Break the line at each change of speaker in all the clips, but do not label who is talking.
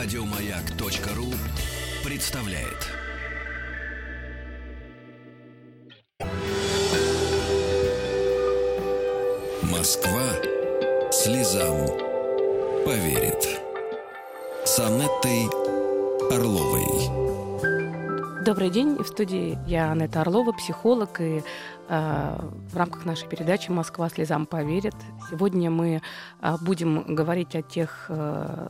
Радиомаяк.ру представляет. Москва слезам поверит. С Орловой.
Добрый день. В студии я Анетта Орлова, психолог. И э, в рамках нашей передачи «Москва слезам поверит» сегодня мы э, будем говорить о тех э,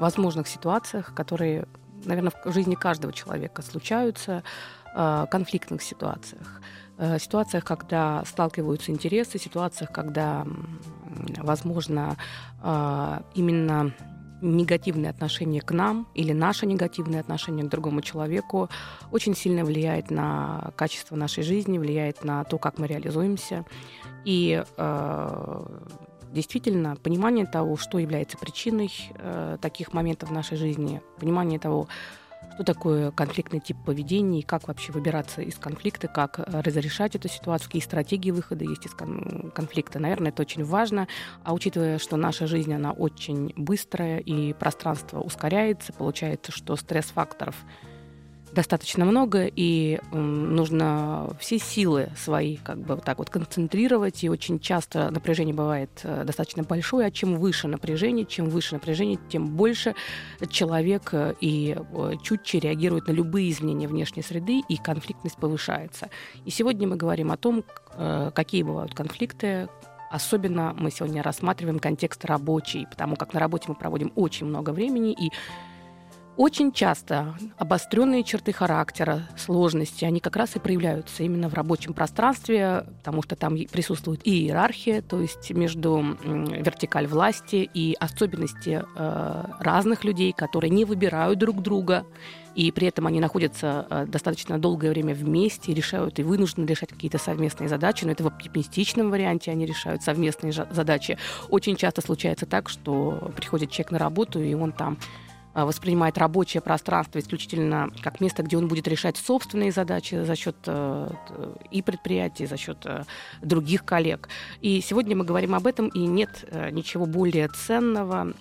возможных ситуациях, которые, наверное, в жизни каждого человека случаются, э, конфликтных ситуациях э, ситуациях, когда сталкиваются интересы, ситуациях, когда, возможно, э, именно негативное отношение к нам или наше негативное отношение к другому человеку очень сильно влияет на качество нашей жизни, влияет на то, как мы реализуемся. И э, действительно понимание того, что является причиной э, таких моментов в нашей жизни, понимание того, что такое конфликтный тип поведения и как вообще выбираться из конфликта, как э, разрешать эту ситуацию, какие стратегии выхода есть из конфликта. Наверное, это очень важно. А учитывая, что наша жизнь, она очень быстрая и пространство ускоряется, получается, что стресс-факторов достаточно много, и нужно все силы свои как бы вот так вот концентрировать, и очень часто напряжение бывает э, достаточно большое, а чем выше напряжение, чем выше напряжение, тем больше человек э, и э, чутче реагирует на любые изменения внешней среды, и конфликтность повышается. И сегодня мы говорим о том, какие бывают конфликты, Особенно мы сегодня рассматриваем контекст рабочий, потому как на работе мы проводим очень много времени, и очень часто обостренные черты характера, сложности, они как раз и проявляются именно в рабочем пространстве, потому что там присутствует и иерархия, то есть между вертикаль власти и особенности э, разных людей, которые не выбирают друг друга, и при этом они находятся э, достаточно долгое время вместе, решают и вынуждены решать какие-то совместные задачи, но это в оптимистичном варианте они решают совместные задачи. Очень часто случается так, что приходит человек на работу, и он там воспринимает рабочее пространство исключительно как место, где он будет решать собственные задачи за счет э, и предприятий, за счет э, других коллег. И сегодня мы говорим об этом, и нет э, ничего более ценного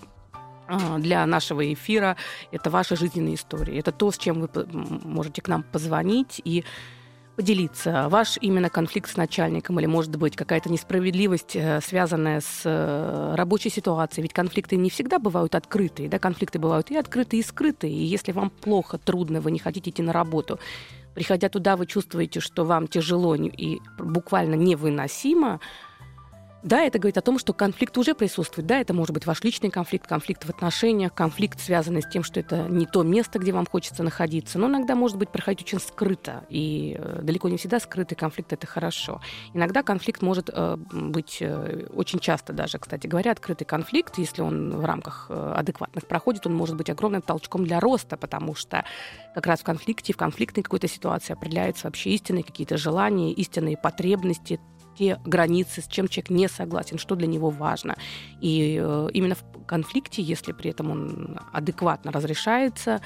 а, для нашего эфира. Это ваши жизненные истории. Это то, с чем вы можете к нам позвонить и поделиться. Ваш именно конфликт с начальником или, может быть, какая-то несправедливость, э, связанная с э, рабочей ситуацией. Ведь конфликты не всегда бывают открытые. Да? Конфликты бывают и открытые, и скрытые. И если вам плохо, трудно, вы не хотите идти на работу, приходя туда, вы чувствуете, что вам тяжело и буквально невыносимо, да, это говорит о том, что конфликт уже присутствует. Да, это может быть ваш личный конфликт, конфликт в отношениях, конфликт, связанный с тем, что это не то место, где вам хочется находиться. Но иногда может быть проходить очень скрыто. И э, далеко не всегда скрытый конфликт это хорошо. Иногда конфликт может э, быть э, очень часто даже, кстати говоря, открытый конфликт, если он в рамках адекватных проходит, он может быть огромным толчком для роста, потому что как раз в конфликте, в конфликтной какой-то ситуации определяются вообще истинные какие-то желания, истинные потребности, те границы, с чем человек не согласен, что для него важно. И э, именно в конфликте, если при этом он адекватно разрешается,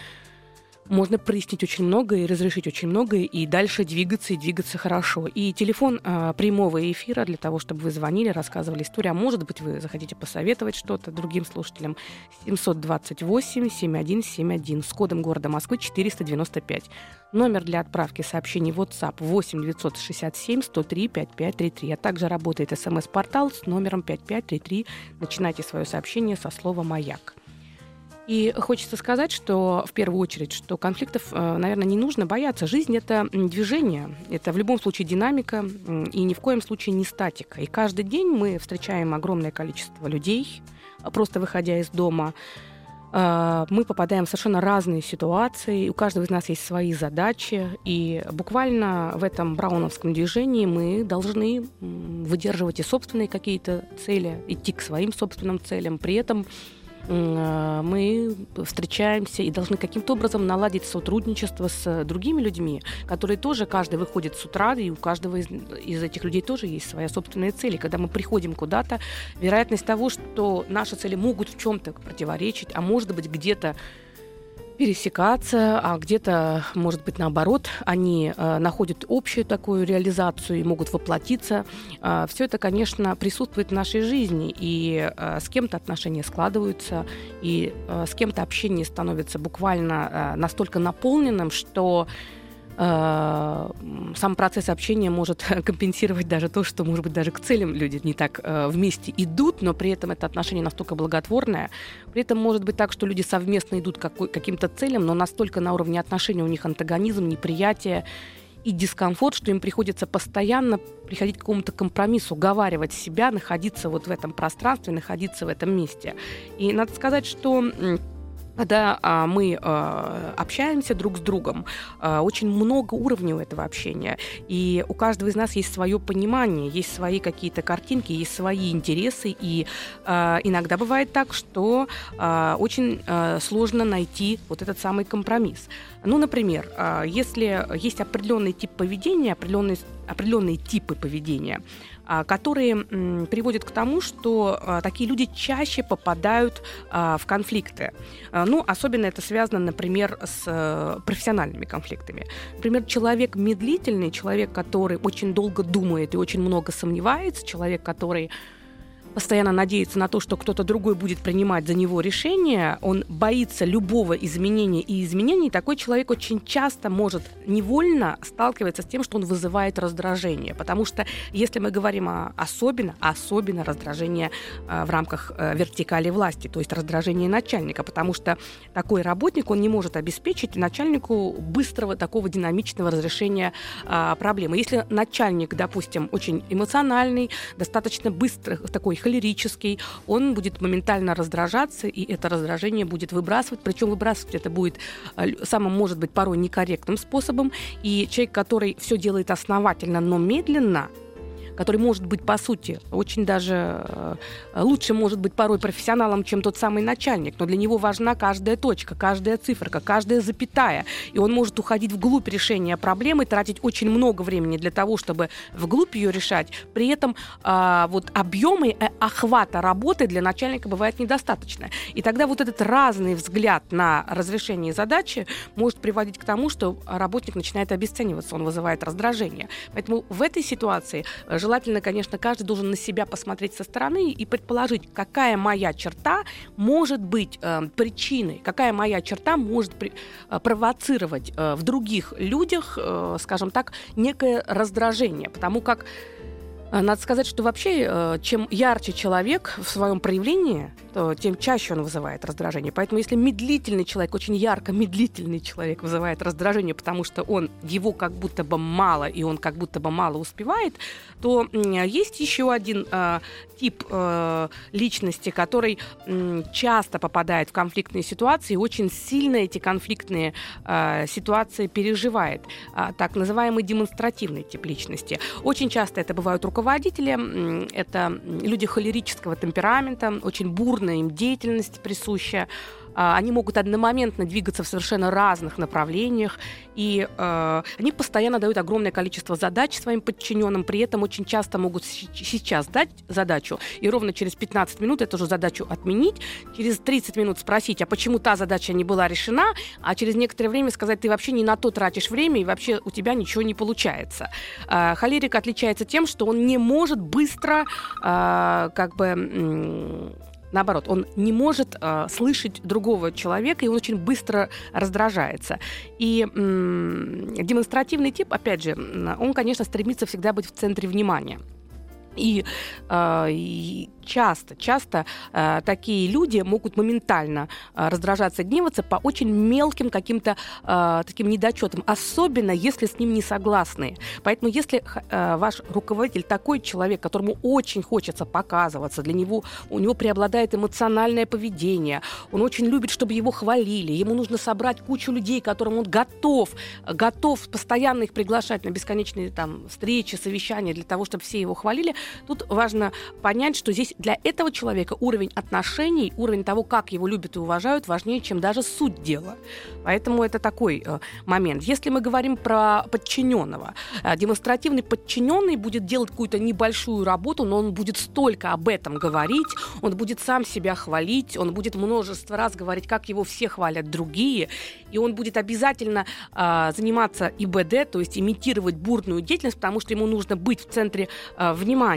можно прояснить очень многое и разрешить очень многое, и дальше двигаться и двигаться хорошо. И телефон э, прямого эфира для того, чтобы вы звонили, рассказывали историю, а может быть, вы захотите посоветовать что-то другим слушателям. 728-7171 с кодом города Москвы 495. Номер для отправки сообщений WhatsApp 8 967 103 5533. А также работает смс-портал с номером 5533. Начинайте свое сообщение со слова «Маяк». И хочется сказать, что в первую очередь, что конфликтов, э, наверное, не нужно бояться. Жизнь это движение, это в любом случае динамика и ни в коем случае не статика. И каждый день мы встречаем огромное количество людей, просто выходя из дома. Э, мы попадаем в совершенно разные ситуации, у каждого из нас есть свои задачи, и буквально в этом брауновском движении мы должны выдерживать и собственные какие-то цели, идти к своим собственным целям, при этом мы встречаемся и должны каким-то образом наладить сотрудничество с другими людьми, которые тоже, каждый выходит с утра, и у каждого из, из этих людей тоже есть своя собственная цель. И когда мы приходим куда-то, вероятность того, что наши цели могут в чем-то противоречить, а может быть где-то пересекаться, а где-то, может быть, наоборот, они э, находят общую такую реализацию и могут воплотиться. Э, все это, конечно, присутствует в нашей жизни, и э, с кем-то отношения складываются, и э, с кем-то общение становится буквально э, настолько наполненным, что сам процесс общения может компенсировать даже то, что, может быть, даже к целям люди не так э, вместе идут, но при этом это отношение настолько благотворное. При этом может быть так, что люди совместно идут к каким-то целям, но настолько на уровне отношений у них антагонизм, неприятие и дискомфорт, что им приходится постоянно приходить к какому-то компромиссу, уговаривать себя, находиться вот в этом пространстве, находиться в этом месте. И надо сказать, что когда а, мы а, общаемся друг с другом, а, очень много уровней у этого общения. И у каждого из нас есть свое понимание, есть свои какие-то картинки, есть свои интересы. И а, иногда бывает так, что а, очень а, сложно найти вот этот самый компромисс. Ну, например, а, если есть определенный тип поведения, определенные, определенные типы поведения, а, которые приводят к тому, что а, такие люди чаще попадают а, в конфликты. Ну, особенно это связано, например, с э, профессиональными конфликтами. Например, человек медлительный, человек, который очень долго думает и очень много сомневается, человек, который постоянно надеется на то, что кто-то другой будет принимать за него решение, он боится любого изменения и изменений, такой человек очень часто может невольно сталкиваться с тем, что он вызывает раздражение. Потому что если мы говорим о особенно, особенно раздражение э, в рамках э, вертикали власти, то есть раздражение начальника, потому что такой работник, он не может обеспечить начальнику быстрого такого динамичного разрешения э, проблемы. Если начальник, допустим, очень эмоциональный, достаточно быстро такой холерический, он будет моментально раздражаться, и это раздражение будет выбрасывать. Причем выбрасывать это будет э, самым, может быть, порой некорректным способом. И человек, который все делает основательно, но медленно, который может быть, по сути, очень даже э, лучше может быть порой профессионалом, чем тот самый начальник, но для него важна каждая точка, каждая циферка, каждая запятая, и он может уходить вглубь решения проблемы, тратить очень много времени для того, чтобы вглубь ее решать, при этом а, вот объемы э, охвата работы для начальника бывает недостаточно. И тогда вот этот разный взгляд на разрешение задачи может приводить к тому, что работник начинает обесцениваться, он вызывает раздражение. Поэтому в этой ситуации э, желательно, конечно, каждый должен на себя посмотреть со стороны и предположить, какая моя черта может быть э, причиной, какая моя черта может при, э, провоцировать э, в других людях, э, скажем так, некое раздражение. Потому как надо сказать, что вообще, э, чем ярче человек в своем проявлении, то тем чаще он вызывает раздражение. Поэтому если медлительный человек, очень ярко медлительный человек вызывает раздражение, потому что он его как будто бы мало, и он как будто бы мало успевает, то есть еще один э, тип э, личности, который э, часто попадает в конфликтные ситуации, и очень сильно эти конфликтные э, ситуации переживает. Э, так называемый демонстративный тип личности. Очень часто это бывают руководители, э, это люди холерического темперамента, очень бурная им деятельность присуща. А, они могут одномоментно двигаться в совершенно разных направлениях, и э, они постоянно дают огромное количество задач своим подчиненным, при этом очень часто могут сейчас дать задачу, и ровно через 15 минут эту же задачу отменить, через 30 минут спросить, а почему та задача не была решена, а через некоторое время сказать, ты вообще не на то тратишь время, и вообще у тебя ничего не получается. Э, холерик отличается тем, что он не может быстро э, как бы наоборот, он не может э, слышать другого человека, и он очень быстро раздражается. И м- демонстративный тип, опять же, он, конечно, стремится всегда быть в центре внимания. И, э, и часто, часто э, такие люди могут моментально э, раздражаться, гневаться по очень мелким каким-то таким недочетам, особенно если с ним не согласны. Поэтому если ваш руководитель такой человек, которому очень хочется показываться, для него у него преобладает эмоциональное поведение, он очень любит, чтобы его хвалили, ему нужно собрать кучу людей, которым он готов, готов постоянно их приглашать на бесконечные там встречи, совещания для того, чтобы все его хвалили, Тут важно понять, что здесь для этого человека уровень отношений, уровень того, как его любят и уважают, важнее, чем даже суть дела. Поэтому это такой э, момент. Если мы говорим про подчиненного, э, демонстративный подчиненный будет делать какую-то небольшую работу, но он будет столько об этом говорить, он будет сам себя хвалить, он будет множество раз говорить, как его все хвалят другие, и он будет обязательно э, заниматься ИБД, то есть имитировать бурную деятельность, потому что ему нужно быть в центре внимания.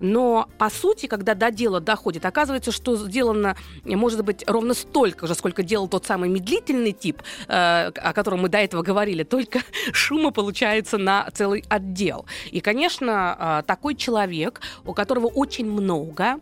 Но по сути, когда до дела доходит, оказывается, что сделано, может быть, ровно столько же, сколько делал тот самый медлительный тип, э, о котором мы до этого говорили, только шума получается на целый отдел. И, конечно, э, такой человек, у которого очень много,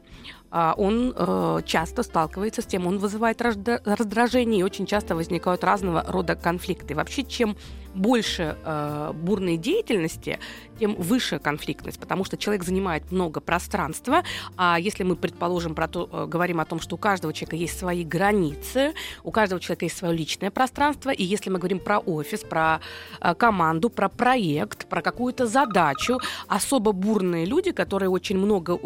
а, он э, часто сталкивается с тем, он вызывает раздражение, и очень часто возникают разного рода конфликты. Вообще, чем больше э, бурной деятельности, тем выше конфликтность, потому что человек занимает много пространства, а если мы, предположим, про то, э, говорим о том, что у каждого человека есть свои границы, у каждого человека есть свое личное пространство, и если мы говорим про офис, про э, команду, про проект, про какую-то задачу, особо бурные люди, которые очень много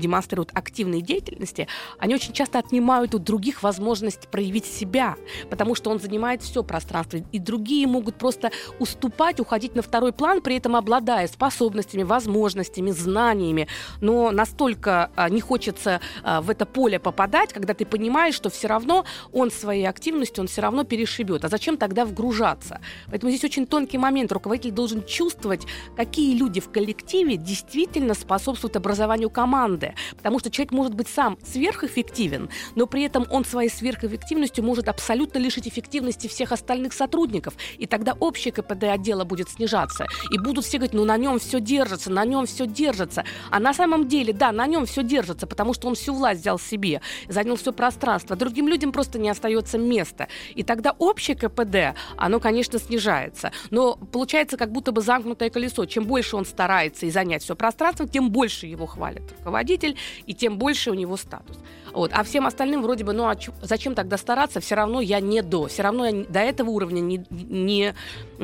демонстрируют активной деятельности, они очень часто отнимают у других возможность проявить себя, потому что он занимает все пространство, и другие могут просто уступать, уходить на второй план, при этом обладая способностями, возможностями, знаниями. Но настолько а, не хочется а, в это поле попадать, когда ты понимаешь, что все равно он своей активностью, он все равно перешибет. А зачем тогда вгружаться? Поэтому здесь очень тонкий момент. Руководитель должен чувствовать, какие люди в коллективе действительно способствуют образованию команды. Потому что человек может быть сам сверхэффективен, но при этом он своей сверхэффективностью может абсолютно лишить эффективности всех остальных сотрудников. И тогда тогда общее КПД отдела будет снижаться. И будут все говорить, ну на нем все держится, на нем все держится. А на самом деле, да, на нем все держится, потому что он всю власть взял себе, занял все пространство. Другим людям просто не остается места. И тогда общее КПД, оно, конечно, снижается. Но получается как будто бы замкнутое колесо. Чем больше он старается и занять все пространство, тем больше его хвалит руководитель, и тем больше у него статус. Вот. А всем остальным вроде бы, ну а чё, зачем тогда стараться? Все равно я не до. Все равно я до этого уровня не, не,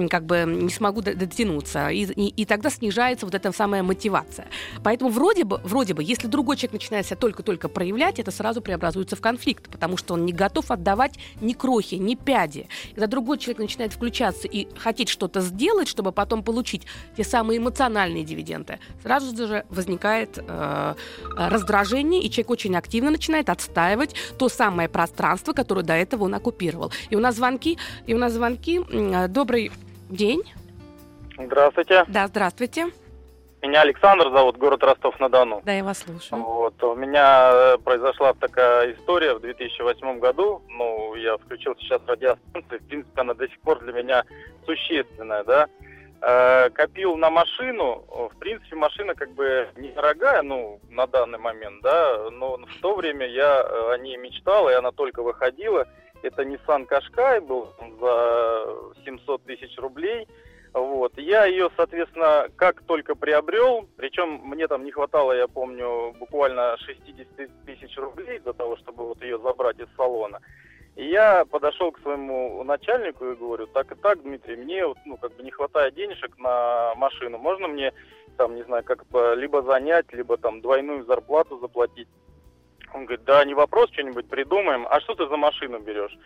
как бы не смогу дотянуться. И, и, и тогда снижается вот эта самая мотивация. Поэтому вроде бы, вроде бы, если другой человек начинает себя только-только проявлять, это сразу преобразуется в конфликт, потому что он не готов отдавать ни крохи, ни пяди. Когда другой человек начинает включаться и хотеть что-то сделать, чтобы потом получить те самые эмоциональные дивиденды, сразу же возникает э, раздражение, и человек очень активно начинает отстаивать то самое пространство, которое до этого он оккупировал. И у нас звонки, и у нас звонки. Добрый день.
Здравствуйте.
Да, здравствуйте.
Меня Александр зовут, город Ростов-на-Дону.
Да, я вас слушаю.
Вот, у меня э, произошла такая история в 2008 году. Ну, я включил сейчас радиостанцию, в принципе, она до сих пор для меня существенная, да. Э, копил на машину, в принципе, машина как бы недорогая, ну, на данный момент, да, но в то время я э, о ней мечтал, и она только выходила. Это Nissan Qashqai был за 700 тысяч рублей. Вот. Я ее, соответственно, как только приобрел, причем мне там не хватало, я помню, буквально 60 тысяч рублей для того, чтобы вот ее забрать из салона. И я подошел к своему начальнику и говорю, так и так, Дмитрий, мне ну, как бы не хватает денежек на машину, можно мне там, не знаю, как бы либо занять, либо там двойную зарплату заплатить. Он говорит, да, не вопрос, что-нибудь придумаем. А что ты за машину берешь?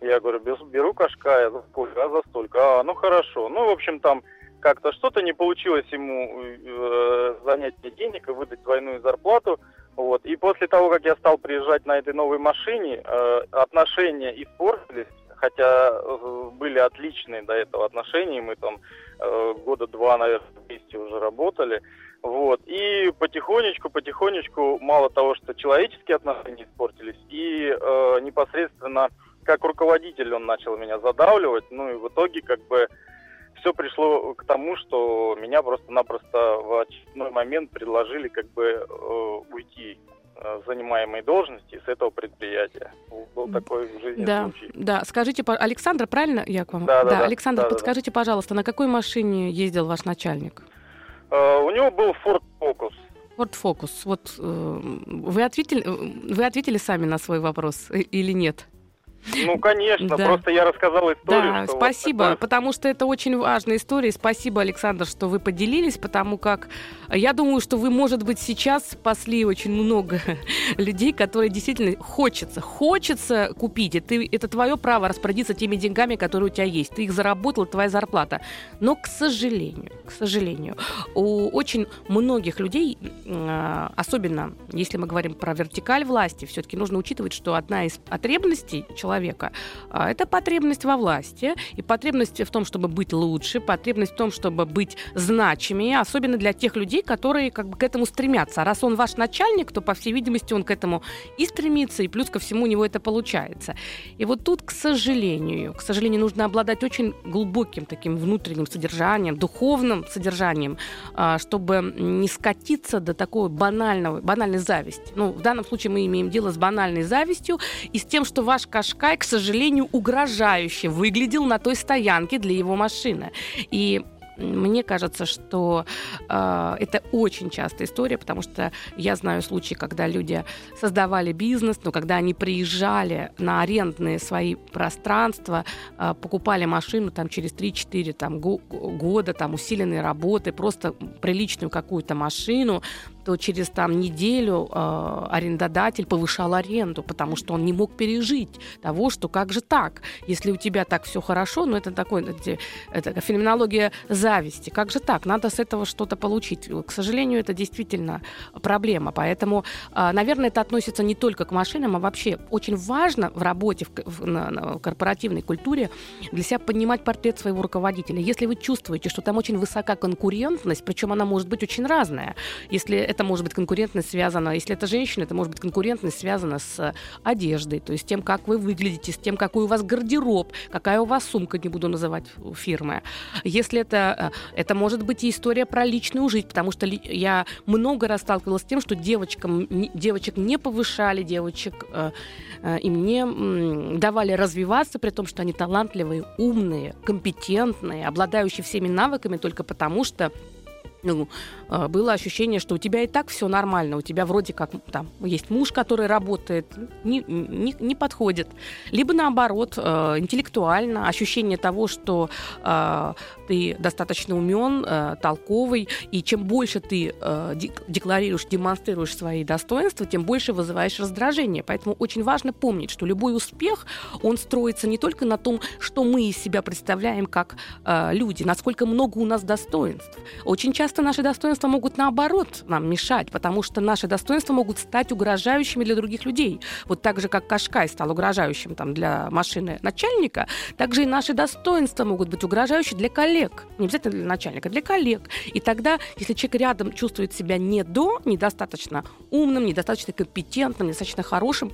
Я говорю, беру Кашкая за сколько, а за столько. А, ну хорошо. Ну, в общем, там как-то что-то не получилось ему э, занять мне денег и выдать двойную зарплату. Вот. И после того, как я стал приезжать на этой новой машине, э, отношения испортились, хотя э, были отличные до этого отношения, мы там э, года два, наверное, вместе уже работали. Вот. И потихонечку, потихонечку, мало того, что человеческие отношения испортились, и э, непосредственно как руководитель он начал меня задавливать. Ну и в итоге как бы все пришло к тому, что меня просто-напросто в очередной момент предложили как бы э, уйти э, занимаемой должности с этого предприятия. Был такой в жизни
да,
случай.
Да, скажите, Александр, правильно я к вам?
Да, да,
да, Александр,
да,
подскажите,
да.
пожалуйста, на какой машине ездил ваш начальник?
Uh, у него был Ford Focus.
Ford Focus. Вот э, вы ответили, вы ответили сами на свой вопрос или нет?
Ну, конечно, да. просто я рассказал историю.
Да, спасибо, вот такое... потому что это очень важная история. Спасибо, Александр, что вы поделились, потому как я думаю, что вы, может быть, сейчас спасли очень много людей, которые действительно хочется, хочется купить. И ты, это твое право распорядиться теми деньгами, которые у тебя есть. Ты их заработал, твоя зарплата. Но, к сожалению, к сожалению, у очень многих людей, а, особенно если мы говорим про вертикаль власти, все-таки нужно учитывать, что одна из потребностей человека а, – это потребность во власти и потребность в том, чтобы быть лучше, потребность в том, чтобы быть значимее, особенно для тех людей, которые как бы к этому стремятся. Раз он ваш начальник, то, по всей видимости, он к этому и стремится, и плюс ко всему у него это получается. И вот тут, к сожалению, к сожалению, нужно обладать очень глубоким таким внутренним содержанием, духовным содержанием, а, чтобы не скатиться до такой банального, банальной зависти. Ну, в данном случае мы имеем дело с банальной завистью и с тем, что ваш Кашкай, к сожалению, угрожающе выглядел на той стоянке для его машины. И мне кажется, что э, это очень частая история, потому что я знаю случаи, когда люди создавали бизнес, но когда они приезжали на арендные свои пространства, э, покупали машину там через 3-4 там, го- года, там усиленной работы, просто приличную какую-то машину, то через там неделю э, арендодатель повышал аренду, потому что он не мог пережить того, что как же так, если у тебя так все хорошо, ну это такой, это, это феноменология зависти, как же так, надо с этого что-то получить. К сожалению, это действительно проблема, поэтому, э, наверное, это относится не только к машинам, а вообще очень важно в работе, в, в, на, на корпоративной культуре для себя понимать портрет своего руководителя. Если вы чувствуете, что там очень высока конкурентность, причем она может быть очень разная, если это может быть конкурентность связана, если это женщина, это может быть конкурентность связана с одеждой, то есть тем, как вы выглядите, с тем, какой у вас гардероб, какая у вас сумка, не буду называть фирмы. Если это, э, это может быть и история про личную жизнь, потому что я много раз сталкивалась с тем, что девочкам, девочек не повышали, девочек э, э, им не давали развиваться, при том, что они талантливые, умные, компетентные, обладающие всеми навыками только потому, что ну, а, было ощущение, что у тебя и так все нормально, у тебя вроде как там есть муж, который работает, не, не, не подходит. Либо наоборот, э, интеллектуально, ощущение того, что э, ты достаточно умен, э, толковый, и чем больше ты декларируешь, демонстрируешь свои достоинства, тем больше вызываешь раздражение. Поэтому очень важно помнить, что любой успех, он строится не только на том, что мы из себя представляем как люди, насколько много у нас достоинств. Очень часто наши достоинства могут наоборот нам мешать, потому что наши достоинства могут стать угрожающими для других людей. Вот так же, как Кашкай стал угрожающим там, для машины начальника, так же и наши достоинства могут быть угрожающими для коллег. Не обязательно для начальника, для коллег. И тогда, если человек рядом чувствует себя не до, недостаточно умным, недостаточно компетентным, недостаточно хорошим,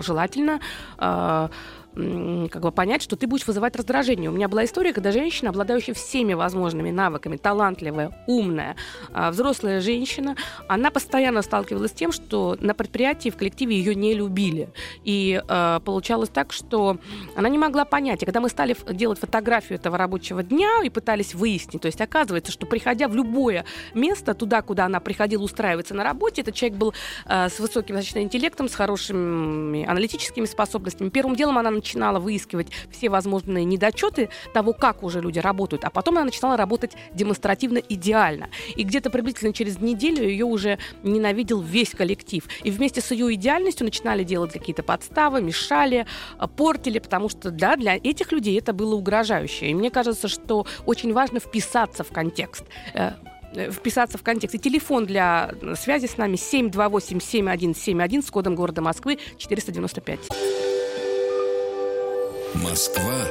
желательно э, как бы понять, что ты будешь вызывать раздражение. У меня была история, когда женщина, обладающая всеми возможными навыками, талантливая, умная, а, взрослая женщина, она постоянно сталкивалась с тем, что на предприятии, в коллективе ее не любили. И э, получалось так, что она не могла понять. И когда мы стали делать фотографию этого рабочего дня и пытались выяснить, то есть оказывается, что приходя в любое место, туда, куда она приходила устраиваться на работе, этот человек был э, с высоким достаточно интеллектом, с хорошими аналитическими способностями. Первым делом она начинала выискивать все возможные недочеты того, как уже люди работают, а потом она начинала работать демонстративно идеально. И где-то приблизительно через неделю ее уже ненавидел весь коллектив. И вместе с ее идеальностью начинали делать какие-то подставы, мешали, э, портили, потому что да, для этих людей это было угрожающе. И мне кажется, что очень важно вписаться в контекст э, э, вписаться в контекст. И телефон для связи с нами 728-7171 с кодом города Москвы 495.
Москва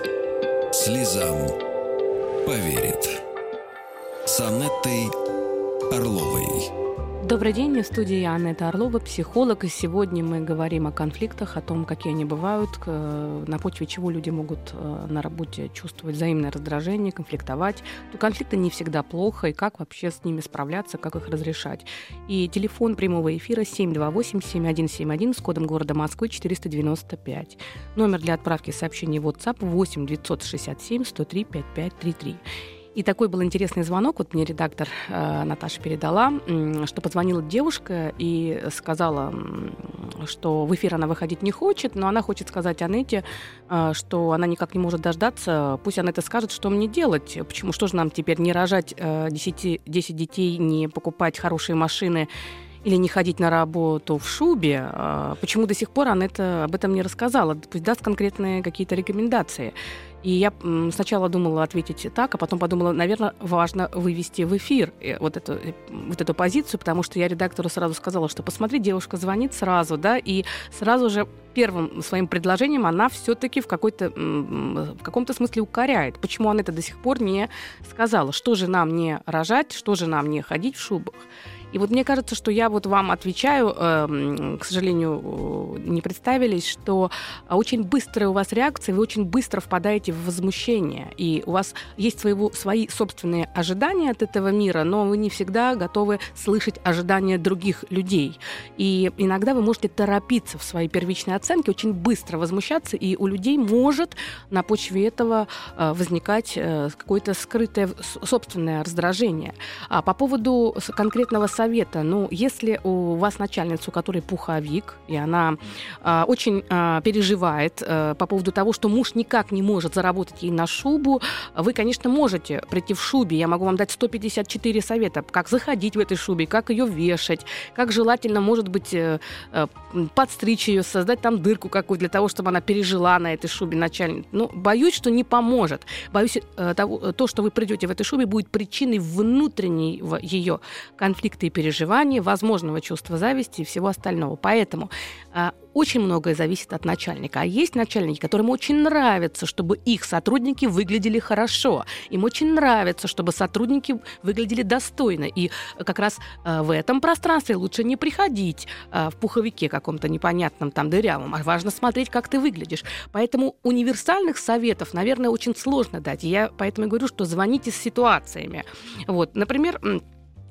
слезам поверит. С Анеттой Орловой.
Добрый день, в студии Анна Орлова, психолог. И сегодня мы говорим о конфликтах, о том, какие они бывают, на почве чего люди могут э, на работе чувствовать взаимное раздражение, конфликтовать. То конфликты не всегда плохо, и как вообще с ними справляться, как их разрешать. И телефон прямого эфира 728-7171 с кодом города Москвы 495. Номер для отправки сообщений в WhatsApp 8 967 103 5533. И такой был интересный звонок. Вот мне редактор э, Наташа передала, что позвонила девушка и сказала что в эфир она выходить не хочет, но она хочет сказать Анете, э, что она никак не может дождаться. Пусть Анетта скажет, что мне делать. Почему? Что же нам теперь не рожать 10, 10 детей, не покупать хорошие машины или не ходить на работу в шубе, а почему до сих пор она это, об этом не рассказала? Пусть даст конкретные какие-то рекомендации. И я сначала думала ответить так, а потом подумала, наверное, важно вывести в эфир э, вот эту, э, вот эту позицию, потому что я редактору сразу сказала, что посмотри, девушка звонит сразу, да, и сразу же первым своим предложением она все-таки в, какой-то, в каком-то смысле укоряет. Почему она это до сих пор не сказала? Что же нам не рожать, что же нам не ходить в шубах? И вот мне кажется, что я вот вам отвечаю, э, к сожалению, не представились, что очень быстрая у вас реакция, вы очень быстро впадаете в возмущение, и у вас есть своего, свои собственные ожидания от этого мира, но вы не всегда готовы слышать ожидания других людей. И иногда вы можете торопиться в своей первичной оценке, очень быстро возмущаться, и у людей может на почве этого э, возникать э, какое-то скрытое собственное раздражение. А по поводу конкретного совета. Ну, если у вас начальница, у которой пуховик, и она э, очень э, переживает э, по поводу того, что муж никак не может заработать ей на шубу, вы, конечно, можете прийти в шубе. Я могу вам дать 154 совета, как заходить в этой шубе, как ее вешать, как желательно, может быть, э, э, подстричь ее, создать там дырку какую для того, чтобы она пережила на этой шубе начальник. Ну, боюсь, что не поможет. Боюсь, э, того, то, что вы придете в этой шубе, будет причиной внутренней ее конфликта и переживаний, возможного чувства зависти и всего остального. Поэтому а, очень многое зависит от начальника. А есть начальники, которым очень нравится, чтобы их сотрудники выглядели хорошо. Им очень нравится, чтобы сотрудники выглядели достойно. И как раз э, в этом пространстве лучше не приходить э, в пуховике каком-то непонятном, там, дырявом, а важно смотреть, как ты выглядишь. Поэтому универсальных советов, наверное, очень сложно дать. Я поэтому говорю, что звоните с ситуациями. Вот, например,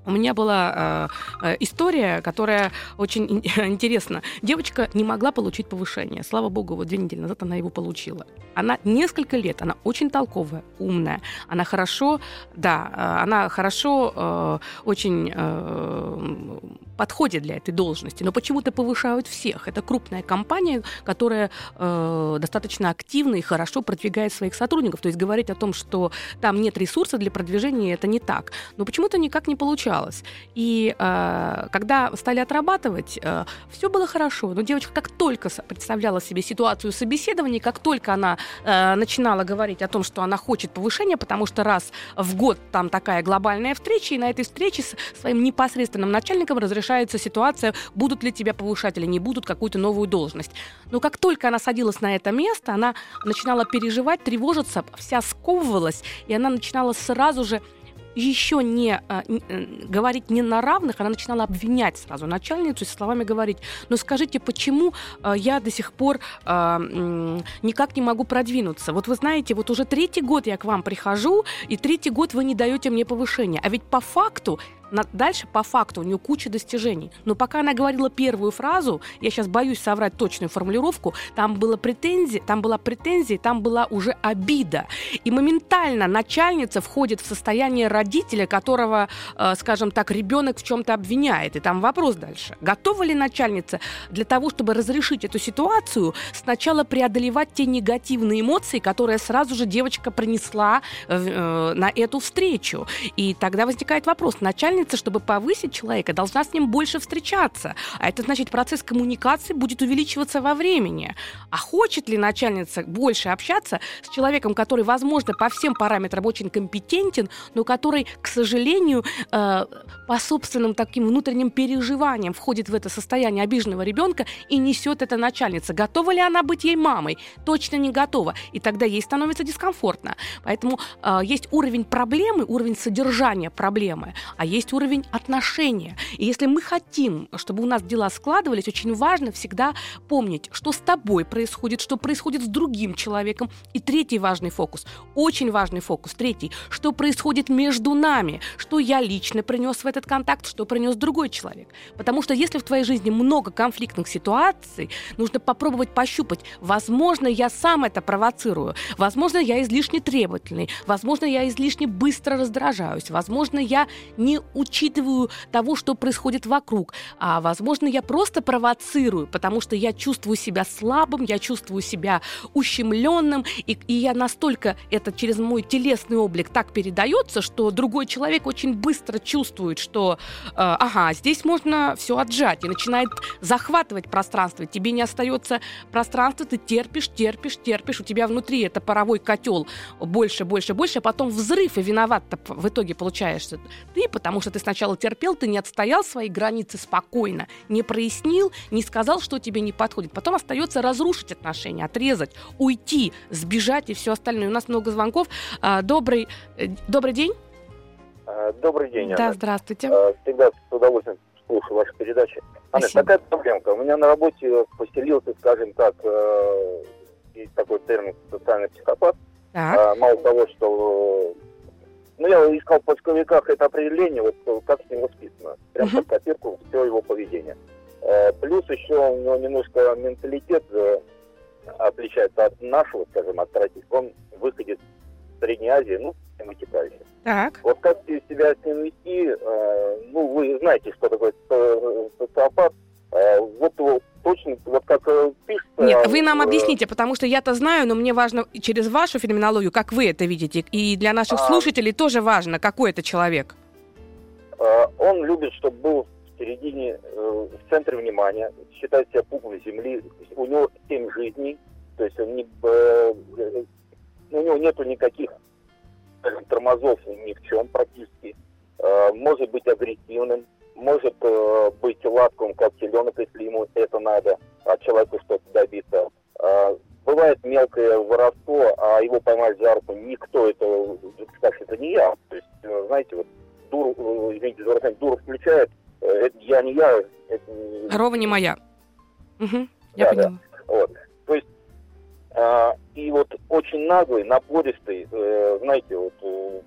у меня была э, история, которая очень интересна. Девочка не могла получить повышение. Слава богу, вот две недели назад она его получила. Она несколько лет, она очень толковая, умная. Она хорошо, да, э, она хорошо, э, очень э, подходит для этой должности. Но почему-то повышают всех. Это крупная компания, которая э, достаточно активно и хорошо продвигает своих сотрудников. То есть говорить о том, что там нет ресурса для продвижения, это не так. Но почему-то никак не получается получалось. И э, когда стали отрабатывать, э, все было хорошо. Но девочка как только представляла себе ситуацию собеседования, как только она э, начинала говорить о том, что она хочет повышения, потому что раз в год там такая глобальная встреча, и на этой встрече с своим непосредственным начальником разрешается ситуация, будут ли тебя повышать или не будут какую-то новую должность. Но как только она садилась на это место, она начинала переживать, тревожиться, вся сковывалась, и она начинала сразу же еще не а, э, говорить не на равных, она начинала обвинять сразу начальницу и словами говорить, ну скажите, почему э, я до сих пор э, никак не могу продвинуться? Вот вы знаете, вот уже третий год я к вам прихожу, и третий год вы не даете мне повышения. А ведь по факту дальше по факту у нее куча достижений. Но пока она говорила первую фразу, я сейчас боюсь соврать точную формулировку, там была претензия, там была претензия, там была уже обида. И моментально начальница входит в состояние родителя, которого, э, скажем так, ребенок в чем-то обвиняет. И там вопрос дальше. Готова ли начальница для того, чтобы разрешить эту ситуацию, сначала преодолевать те негативные эмоции, которые сразу же девочка принесла э, на эту встречу? И тогда возникает вопрос, начальница начальница, чтобы повысить человека, должна с ним больше встречаться. А это значит, процесс коммуникации будет увеличиваться во времени. А хочет ли начальница больше общаться с человеком, который, возможно, по всем параметрам очень компетентен, но который, к сожалению, э, по собственным таким внутренним переживаниям входит в это состояние обиженного ребенка и несет это начальница. Готова ли она быть ей мамой? Точно не готова. И тогда ей становится дискомфортно. Поэтому э, есть уровень проблемы, уровень содержания проблемы, а есть есть уровень отношения. И если мы хотим, чтобы у нас дела складывались, очень важно всегда помнить, что с тобой происходит, что происходит с другим человеком. И третий важный фокус, очень важный фокус, третий, что происходит между нами, что я лично принес в этот контакт, что принес другой человек. Потому что если в твоей жизни много конфликтных ситуаций, нужно попробовать пощупать. Возможно, я сам это провоцирую. Возможно, я излишне требовательный. Возможно, я излишне быстро раздражаюсь. Возможно, я не учитываю того, что происходит вокруг. А, возможно, я просто провоцирую, потому что я чувствую себя слабым, я чувствую себя ущемленным, и, и я настолько это через мой телесный облик так передается, что другой человек очень быстро чувствует, что, э, ага, здесь можно все отжать, и начинает захватывать пространство. Тебе не остается пространства, ты терпишь, терпишь, терпишь, у тебя внутри это паровой котел больше, больше, больше, а потом взрыв, и виноват в итоге получаешься ты, потому что ты сначала терпел, ты не отстоял свои границы спокойно, не прояснил, не сказал, что тебе не подходит. Потом остается разрушить отношения, отрезать, уйти, сбежать и все остальное. У нас много звонков. А, добрый, э, добрый день.
А, добрый день,
Да, здравствуйте.
А, всегда с удовольствием слушаю ваши передачи. Анна,
Спасибо.
такая проблемка. У меня на работе поселился, скажем так, э, есть такой термин социальный психопат.
Так.
Мало того, что... Ну, я искал в поисковиках это определение, вот э, как с ним восписано. Прям
Мгм.
под копирку все его поведение. Э, Плюс еще у него немножко менталитет э, отличается от нашего, скажем, от российского. Он выходит из Средней Азии, ну, и вытекающий.
Так.
Вот как себя с ним вести, ну, вы знаете, что такое со- социопат. Вот его точно, вот как пишется...
Нет, вы нам
э,
объясните, потому что я-то знаю, но мне важно через вашу феноменологию, как вы это видите. И для наших
А.
слушателей тоже важно, какой это человек.
э, Он любит, чтобы был в середине, э, в центре внимания, считает себя пуговой земли. У него семь жизней, то есть он не, у него нету никаких тормозов ни в чем практически. Может быть агрессивным, может э, быть ласковым, как теленок, если ему это надо, от человека что-то добиться. Э, Бывает мелкое воровство, а его поймать за руку никто, это, скажет, это не я. То есть, э, знаете, вот дур, э, извините за выражение, дуру включает, э, это я не я, это не-
Рова не моя. Мгм, я
Да, да.
поняла.
вот. То есть, а, и вот очень наглый, напористый, э, знаете, вот, э,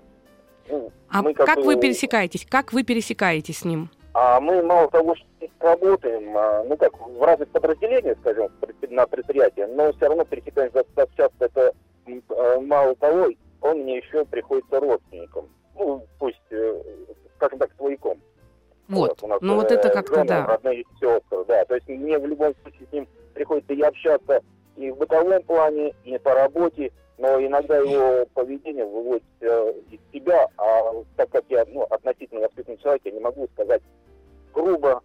ну,
А как,
бы-
вы пересекаетесь? Как вы пересекаетесь с ним?
А мы мало того, что работаем, а, ну как, в разных подразделениях, скажем, на предприятии, но все равно достаточно часто. Это э, мало того, он мне еще приходится родственником. Ну, пусть, э, скажем так, свояком.
Вот.
нас,
Ну вот
э,
это как-то да.
Родные сестры, да. То есть мне в любом случае с ним приходится и общаться и в бытовом плане, и по работе, но иногда его поведение выводит э, из себя, а так как я ну, относительно воспитанный человек, я не могу сказать грубо,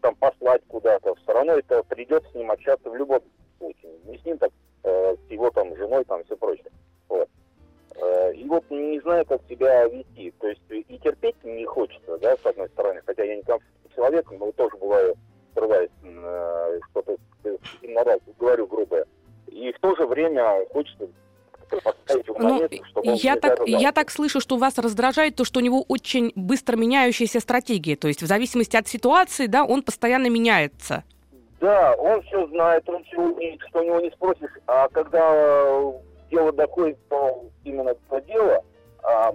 там, послать куда-то. Все равно это придется с ним общаться в любом случае. Не с ним, так э, с его там женой, там все прочее. Вот. Э, И вот не знаю, как себя вести. То есть и терпеть не хочется, да, с одной стороны, хотя я не конфликтный человек, но тоже бываю, срываюсь, э, что-то э, говорю грубое. То же время хочется на
Ну, я так, я так слышу, что вас раздражает то, что у него очень быстро меняющаяся стратегия. То есть в зависимости от ситуации, да, он постоянно меняется.
Да, он все знает, он все умеет, что у него не спросишь. А когда э, дело доходит до именно до дела, а,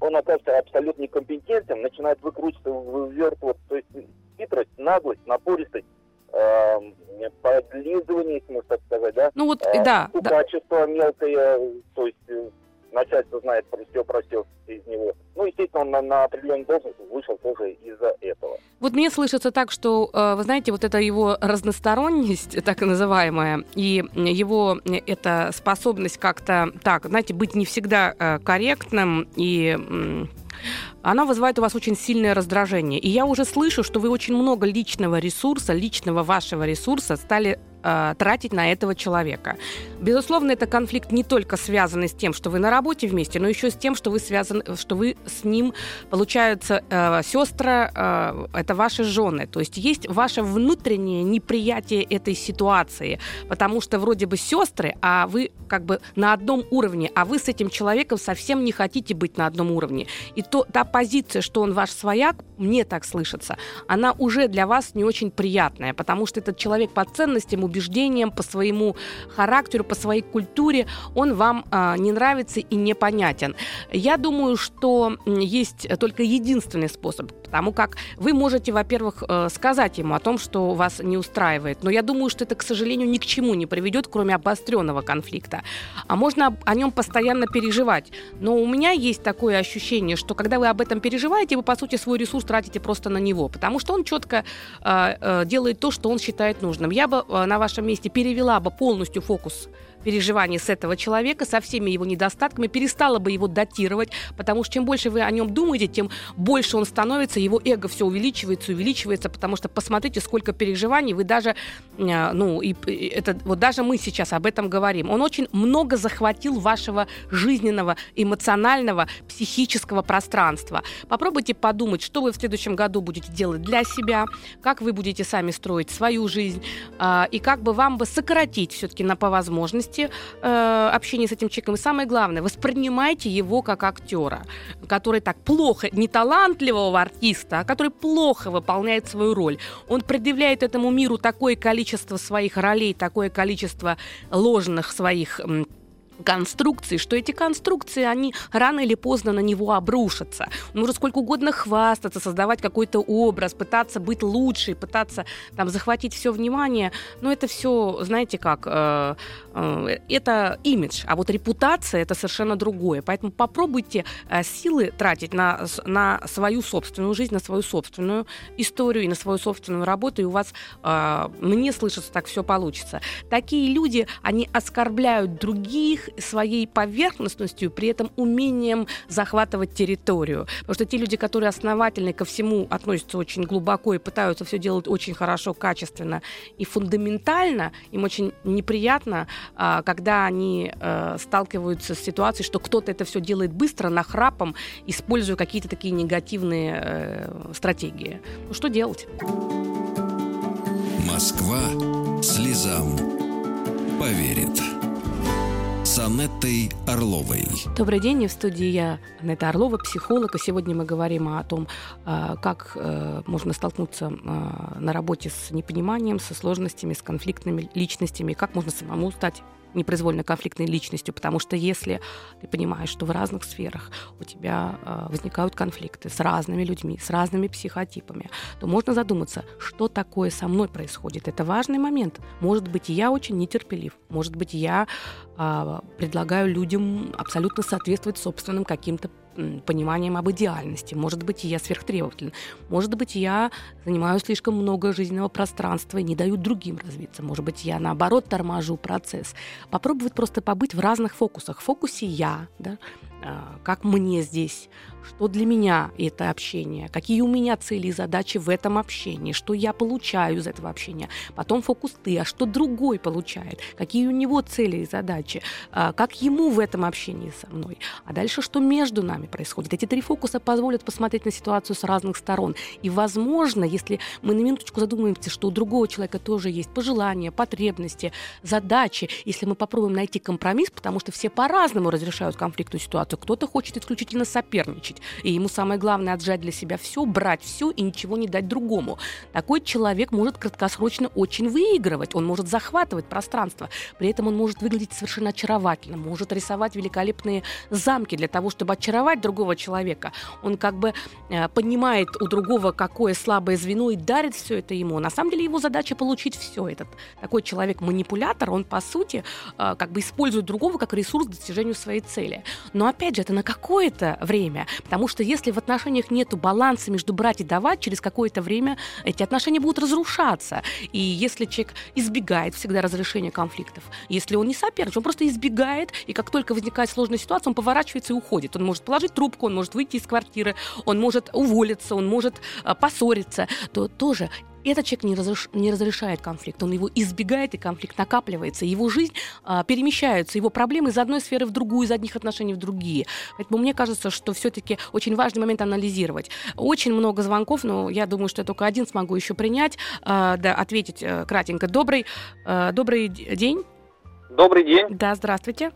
он оказывается абсолютно некомпетентным, начинает выкручиваться, вывертывать, то есть хитрость, наглость, напористость, э, подлизывание, если можно так сказать, да?
Ну вот,
А,
да, да.
Качество мелкое, то есть э, начальство знает про все, про все из него. Ну, естественно, он на, на определенную должность вышел тоже из-за этого.
Вот мне слышится так, что, э, вы знаете, вот эта его разносторонность, так называемая, и его э, эта способность как-то, так, знаете, быть не всегда э, корректным и... она вызывает у вас очень сильное раздражение. И я уже слышу, что вы очень много личного ресурса, личного вашего ресурса стали э, тратить на этого человека. Безусловно, это конфликт не только связанный с тем, что вы на работе вместе, но еще с тем, что вы связаны, что вы с ним, получается, э, сестры, э, это ваши жены. То есть есть ваше внутреннее неприятие этой ситуации, потому что вроде бы сестры, а вы как бы на одном уровне, а вы с этим человеком совсем не хотите быть на одном уровне. И то, та позиция, что он ваш свояк, мне так слышится, она уже для вас не очень приятная, потому что этот человек по ценностям, убеждениям, по своему характеру, по своей культуре он вам а, не нравится и непонятен. Я думаю, что есть только единственный способ, потому как вы можете, во-первых, э, сказать ему о том, что вас не устраивает, но я думаю, что это, к сожалению, ни к чему не приведет, кроме обостренного конфликта. А можно о нем постоянно переживать. Но у меня есть такое ощущение, что когда вы об этом переживаете, вы, по сути, свой ресурс тратите просто на него, потому что он четко э, э, делает то, что он считает нужным. Я бы на вашем месте перевела бы полностью фокус переживаний с этого человека, со всеми его недостатками, перестала бы его датировать, потому что чем больше вы о нем думаете, тем больше он становится, его эго все увеличивается, увеличивается, потому что посмотрите, сколько переживаний вы даже, э, ну, и, это, вот даже мы сейчас об этом говорим. Он очень много захватил вашего жизненного, эмоционального, психического пространства. Попробуйте подумать, что вы в следующем году будете делать для себя, как вы будете сами строить свою жизнь, э, и как бы вам бы сократить все-таки на по возможности возможности э, общения с этим человеком. И самое главное, воспринимайте его как актера, который так плохо, не талантливого артиста, а который плохо выполняет свою роль. Он предъявляет этому миру такое количество своих ролей, такое количество ложных своих конструкции, что эти конструкции, они рано или поздно на него обрушатся. Он может сколько угодно хвастаться, создавать какой-то образ, пытаться быть лучше, пытаться там захватить все внимание, но это все, знаете как, э, э, это имидж, а вот репутация это совершенно другое. Поэтому попробуйте э, силы тратить на, на свою собственную жизнь, на свою собственную историю и на свою собственную работу, и у вас, э, мне слышится, так все получится. Такие люди, они оскорбляют других, своей поверхностностью, при этом умением захватывать территорию. Потому что те люди, которые основательно ко всему относятся очень глубоко и пытаются все делать очень хорошо, качественно и фундаментально, им очень неприятно, а, когда они э, сталкиваются с ситуацией, что кто-то это все делает быстро, нахрапом, используя какие-то такие негативные э, стратегии. Ну что делать?
Москва слезам поверит с Анеттой Орловой.
Добрый день, в студии я, Анетта Орлова, психолог, и сегодня мы говорим о том, а, как э, можно столкнуться а, на работе с непониманием, со сложностями, с конфликтными личностями, как можно самому стать непроизвольно конфликтной личностью, потому что если ты понимаешь, что в разных сферах у тебя э, возникают конфликты с разными людьми, с разными психотипами, то можно задуматься, что такое со мной происходит. Это важный момент. Может быть, я очень нетерпелив, может быть, я э, предлагаю людям абсолютно соответствовать собственным каким-то пониманием об идеальности. Может быть, я сверхтребователен. Может быть, я занимаю слишком много жизненного пространства и не даю другим развиться. Может быть, я, наоборот, торможу процесс. Попробовать просто побыть в разных фокусах. В фокусе «я», да, а, как мне здесь, что для меня это общение, какие у меня цели и задачи в этом общении, что я получаю из этого общения. Потом фокус ты, а что другой получает, какие у него цели и задачи, а, как ему в этом общении со мной. А дальше что между нами происходит. Эти три фокуса позволят посмотреть на ситуацию с разных сторон. И, возможно, если мы на минуточку задумаемся, что у другого человека тоже есть пожелания, потребности, задачи, если мы попробуем найти компромисс, потому что все по-разному разрешают конфликтную ситуацию. Кто-то хочет исключительно соперничать, и ему самое главное отжать для себя все, брать все и ничего не дать другому. Такой человек может краткосрочно очень выигрывать, он может захватывать пространство, при этом он может выглядеть совершенно очаровательно, может рисовать великолепные замки для того, чтобы очаровать другого человека. Он как бы э, понимает у другого, какое слабое звено и дарит все это ему. На самом деле его задача получить все. Этот такой человек-манипулятор, он по сути э, как бы использует другого как ресурс к достижению своей цели. Но опять же, это на какое-то время. Потому что если в отношениях нет баланса между брать и давать, через какое-то время эти отношения будут разрушаться. И если человек избегает всегда разрешения конфликтов, если он не соперничает, он просто избегает, и как только возникает сложная ситуация, он поворачивается и уходит. Он может положить трубку, он может выйти из квартиры, он может уволиться, он может а, поссориться, то тоже этот человек не, разреш... не разрешает конфликт, он его избегает, и конфликт накапливается. Его жизнь а, перемещается, его проблемы из одной сферы в другую, из одних отношений в другие. Поэтому мне кажется, что все-таки очень важный момент анализировать. Очень много звонков, но я думаю, что я только один смогу еще принять, а, да, ответить а, кратенько. Добрый, а, добрый день.
Добрый день.
Да, здравствуйте.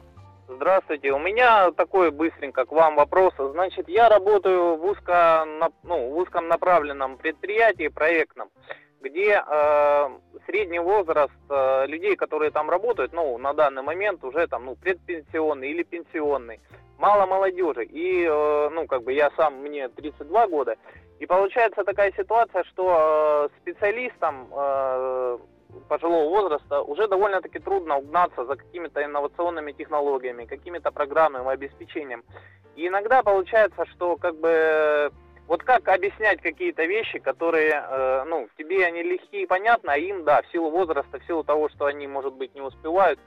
Здравствуйте. У меня такой быстренько к вам вопрос. Значит, я работаю в, узко, ну, в узком направленном предприятии проектном,
где э, средний возраст э, людей, которые там работают, ну, на данный момент уже там, ну, предпенсионный или пенсионный, мало молодежи. И, э, ну, как бы я сам, мне 32 года, и получается такая ситуация, что э, специалистам э, пожилого возраста уже довольно-таки трудно угнаться за какими-то инновационными технологиями, какими-то программным обеспечением. И иногда получается, что как бы вот как объяснять какие-то вещи, которые, э, ну, тебе они легкие и понятны, а им, да, в силу возраста, в силу того, что они, может быть, не успевают,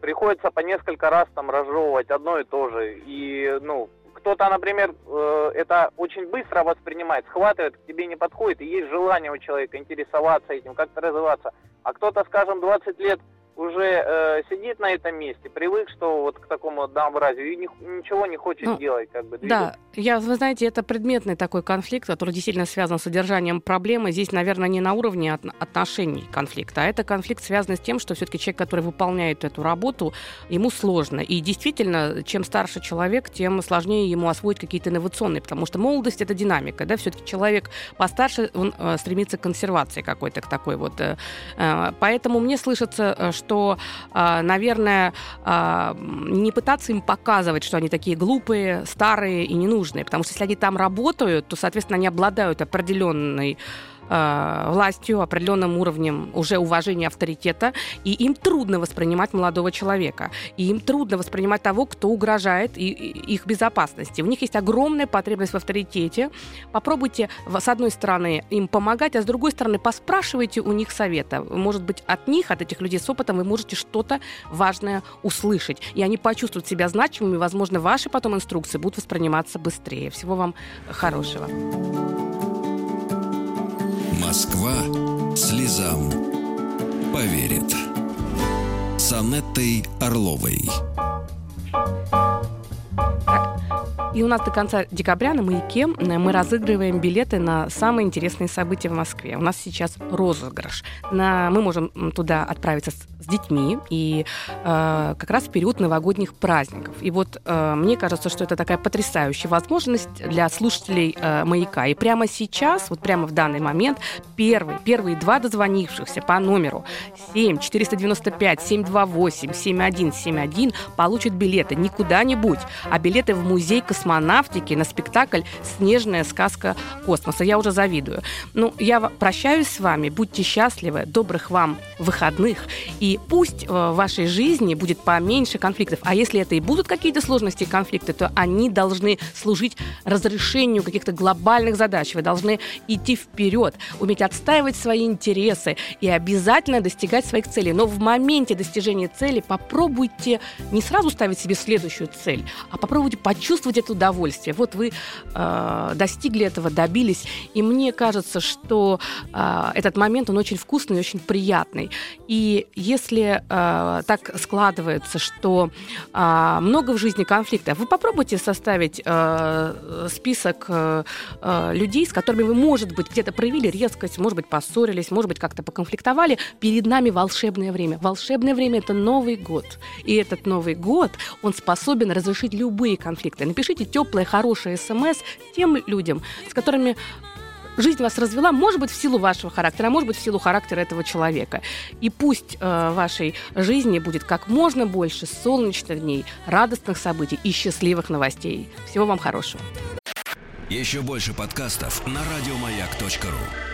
приходится по несколько раз там разжевывать одно и то же. И, ну, кто-то, например, э, это очень быстро воспринимает, схватывает, к тебе не подходит, и есть желание у человека интересоваться этим, как-то развиваться. А кто-то, скажем, 20 лет уже э, сидит на этом месте, привык, что вот к такому однообразию, и ни, ничего не хочет ну, делать, как бы.
Двигаться. Да, я, вы знаете, это предметный такой конфликт, который действительно связан с содержанием проблемы. Здесь, наверное, не на уровне от, отношений конфликта, а это конфликт связан с тем, что все-таки человек, который выполняет эту работу, ему сложно. И действительно, чем старше человек, тем сложнее ему освоить какие-то инновационные, потому что молодость это динамика, да, все-таки человек постарше, он э, стремится к консервации какой-то, к такой вот. Э, э, поэтому мне слышится, что что, а, наверное, а, не пытаться им показывать, что они такие глупые, старые и ненужные, потому что если они там работают, то, соответственно, они обладают определенной э, властью, определенным уровнем уже уважения авторитета, и им трудно воспринимать молодого человека, и им трудно воспринимать того, кто угрожает их безопасности. У них есть огромная потребность в авторитете. Попробуйте, с одной стороны, им помогать, а с другой стороны, поспрашивайте у них совета. Может быть, от них, от этих людей с опытом, вы можете что-то важное услышать, и они почувствуют себя значимыми, возможно, ваши потом инструкции будут восприниматься быстрее. Всего вам хорошего.
Москва слезам поверит. С Анеттой Орловой.
И у нас до конца декабря на «Маяке» мы разыгрываем билеты на самые интересные события в Москве. У нас сейчас розыгрыш. На... Мы можем туда отправиться с, с детьми и э, как раз в период новогодних праздников. И вот э, мне кажется, что это такая потрясающая возможность для слушателей э, «Маяка». И прямо сейчас, вот прямо в данный момент, первые, первые два дозвонившихся по номеру 7 495 728 7171 получат билеты не куда-нибудь, а билеты в музей космонавтики на спектакль «Снежная сказка космоса». Я уже завидую. Ну, я прощаюсь с вами. Будьте счастливы. Добрых вам выходных. И пусть э, в вашей жизни будет поменьше конфликтов. А если это и будут какие-то сложности и конфликты, то они должны служить разрешению каких-то глобальных задач. Вы должны идти вперед, уметь отстаивать свои интересы и обязательно достигать своих целей. Но в моменте достижения цели попробуйте не сразу ставить себе следующую цель, а попробуйте почувствовать эту удовольствие. Вот вы э, достигли этого, добились. И мне кажется, что э, этот момент, он очень вкусный очень приятный. И если э, так складывается, что э, много в жизни конфликтов, вы попробуйте составить э, список э, э, людей, с которыми вы, может быть, где-то проявили резкость, может быть, поссорились, может быть, как-то поконфликтовали. Перед нами волшебное время. Волшебное время – это Новый год. И этот Новый год, он способен разрешить любые конфликты. Напишите теплое, хорошее смс тем людям, с которыми жизнь вас развела, может быть, в силу вашего характера, а может быть, в силу характера этого человека. И пусть э, вашей жизни будет как можно больше солнечных дней, радостных событий и счастливых новостей. Всего вам хорошего.
Еще больше подкастов на радиомаяк.ру